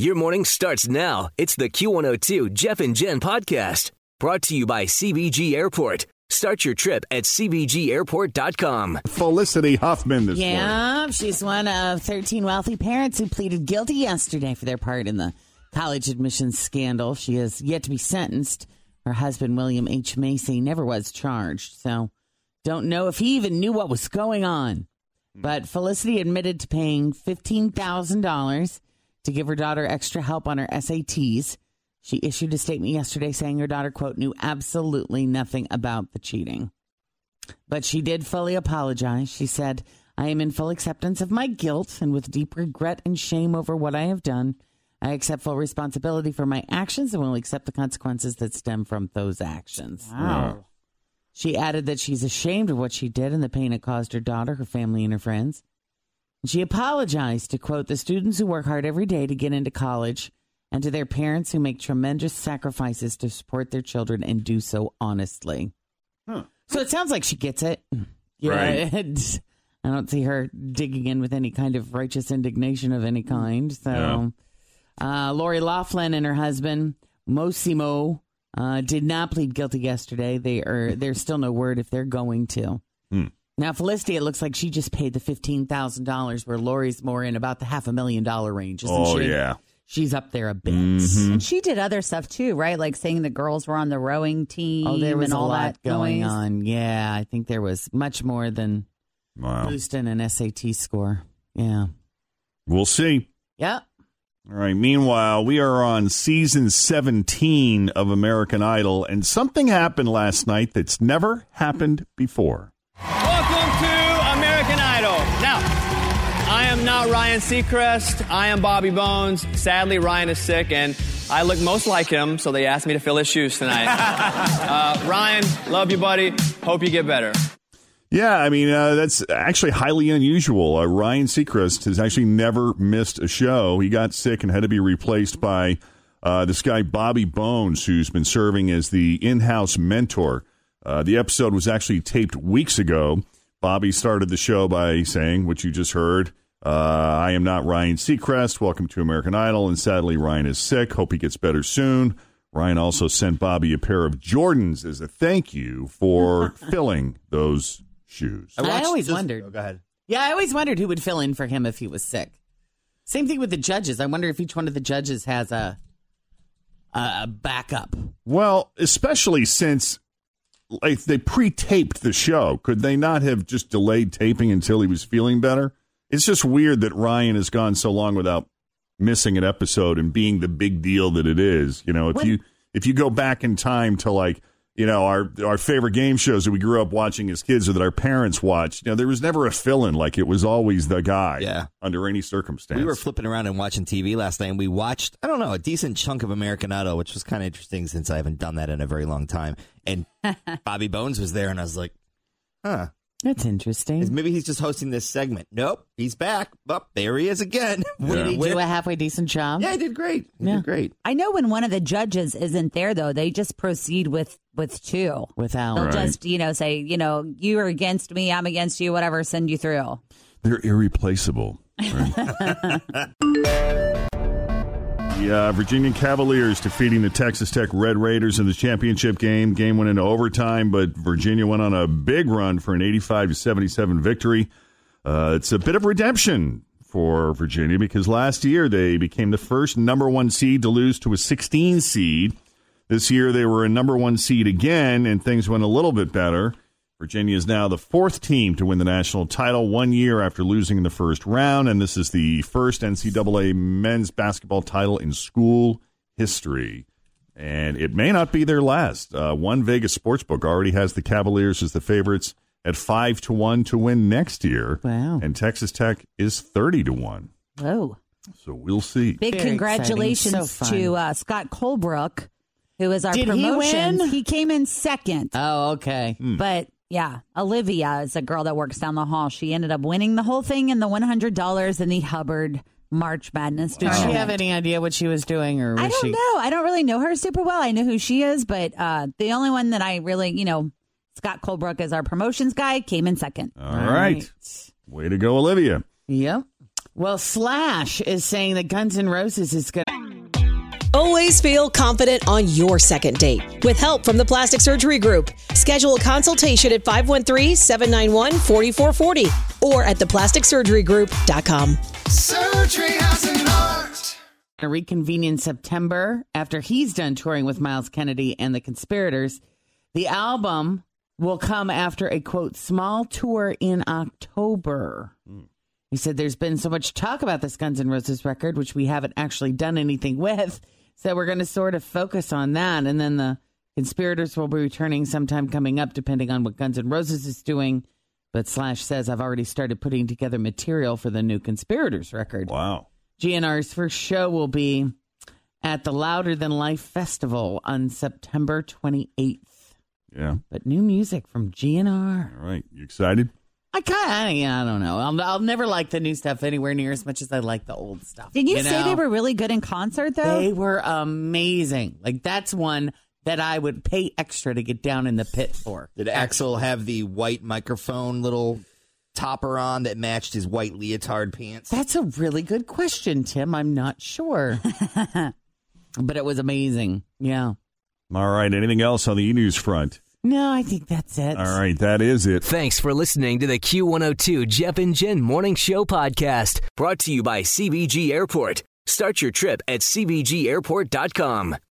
Your morning starts now. It's the Q102 Jeff and Jen podcast brought to you by CVG Airport. Start your trip at CVGAirport.com. Felicity Huffman this morning. Yeah, she's one of 13 wealthy parents who pleaded guilty yesterday for their part in the college admissions scandal. She is yet to be sentenced. Her husband, William H. Macy, never was charged, so don't know if he even knew what was going on. Hmm. But Felicity admitted to paying $15,000 to give her daughter extra help on her SATs. She issued a statement yesterday saying her daughter, quote, knew absolutely nothing about the cheating. But she did fully apologize. She said, I am in full acceptance of my guilt and with deep regret and shame over what I have done. I accept full responsibility for my actions and will accept the consequences that stem from those actions. Wow. She added that she's ashamed of what she did and the pain it caused her daughter, her family, and her friends. She apologized to quote the students who work hard every day to get into college and to their parents who make tremendous sacrifices to support their children and do so honestly. So it sounds like she gets it. You Right. and I don't see her digging in with any kind of righteous indignation of any kind. So uh, Lori Laughlin and her husband, Mossimo, uh, did not plead guilty yesterday. They are there's still no word if they're going to. Hmm. Now, Felicity, it looks like she just paid the fifteen thousand dollars, where Lori's more in about the half a million dollar range, isn't Oh, she? yeah. she's up there a bit. Mhm. And she did other stuff too, right? Like saying the girls were on the rowing team. Oh, there was and a all lot that going noise. on. Yeah, I think there was much more than Wow. boosting an SAT score. Yeah. We'll see. Yep. All right. Meanwhile, we are on season 17 of American Idol, and something happened last night that's never happened before. I am not Ryan Seacrest. I am Bobby Bones. Sadly, Ryan is sick, and I look most like him, so they asked me to fill his shoes tonight. uh, Ryan, love you, buddy. Hope you get better. Yeah, I mean, uh, that's actually highly unusual. Uh, Ryan Seacrest has actually never missed a show. He got sick and had to be replaced by uh, this guy, Bobby Bones, who's been serving as the in house mentor. Uh, the episode was actually taped weeks ago. Bobby started the show by saying, what you just heard. Uh, I am not Ryan Seacrest. Welcome to American Idol. And sadly, Ryan is sick. Hope he gets better soon. Ryan also sent Bobby a pair of Jordans as a thank you for filling those shoes. I, always wondered. Oh, go ahead. Yeah, I always wondered who would fill in for him if he was sick. Same thing with the judges. I wonder if each one of the judges has a a backup. Well, especially since like they pre-taped the show, could they not have just delayed taping until he was feeling better? It's just weird that Ryan has gone so long without missing an episode and being the big deal that it is. You know, if When- you if you go back in time to like you know our our favorite game shows that we grew up watching as kids or that our parents watched, you know, there was never a fill-in. Like it was always the guy. Yeah. Under any circumstance. We were flipping around and watching TV last night, and we watched, I don't know, a decent chunk of American Idol, which was kind of interesting since I haven't done that in a very long time. And Bobby Bones was there, and I was like, huh. That's interesting. Maybe he's just hosting this segment. Nope, he's back. Up there he is again. Did he do a halfway decent job? yeah, he did great. He Yeah. did great. I know when one of the judges isn't there though, they just proceed with with two. Without They'll Right. just you know say you know you are against me, I'm against you, whatever. Send you through. They're irreplaceable. The uh, Virginia Cavaliers defeating the Texas Tech Red Raiders in the championship game. Game went into overtime, but Virginia went on a big run for an 85 to 77 victory. Uh, it's a bit of redemption for Virginia because last year they became the first number one seed to lose to a 16 seed. This year they were a number one seed again, and things went a little bit better. Virginia is now the fourth team to win the national title one year after losing in the first round, and this is the first NCAA men's basketball title in school history. And it may not be their last. Uh, one Vegas sportsbook already has the Cavaliers as the favorites at five to one to win next year. Wow. And Texas Tech is thirty to one. Whoa. So we'll see. Big Very congratulations. So to uh, Scott Colebrook, who is our Did he win? He came in second. Oh, okay. But yeah, Olivia is a girl that works down the hall. She ended up winning the whole thing and the $100 in the Hubbard March Madness Did tournament. she have any idea what she was doing, or was I don't she? know. I don't really know her super well. I know who she is, but uh, the only one that I really, you know, Scott Colebrook is our promotions guy, came in second. All right. Way to go, Olivia. Yep. Well, Slash is saying that Guns N' Roses is going. Always feel confident on your second date. With help from the Plastic Surgery Group, schedule a consultation at 513-791-4440 or at theplasticsurgerygroup.com. Surgery has an art. to reconvene in September after he's done touring with Myles Kennedy and the Conspirators. The album will come after a quote small tour in October. He said there's been so much talk about this Guns N' Roses record, which we haven't actually done anything with. So we're going to sort of focus on that. And then the Conspirators will be returning sometime coming up, depending on what Guns N' Roses is doing. But Slash says, I've already started putting together material for the new Conspirators record. Wow. GNR's first show will be at the Louder Than Life Festival on September 28th. Yeah. But new music from GNR. All right. You excited? I kind of, I don't know. I'll, I'll never like the new stuff anywhere near as much as I like the old stuff. Did you, say know? they were really good in concert, though? They were amazing. Like that's one that I would pay extra to get down in the pit for. Did Axl have the white microphone little topper on that matched his white leotard pants? That's a really good question, Tim. I'm not sure. but it was amazing. Yeah. All right. Anything else on the e news front? No, I think that's it. All right. That is it. Thanks for listening to the Q102 Jeff and Jen Morning Show podcast, brought to you by CVG Airport. Start your trip at CVGAirport.com.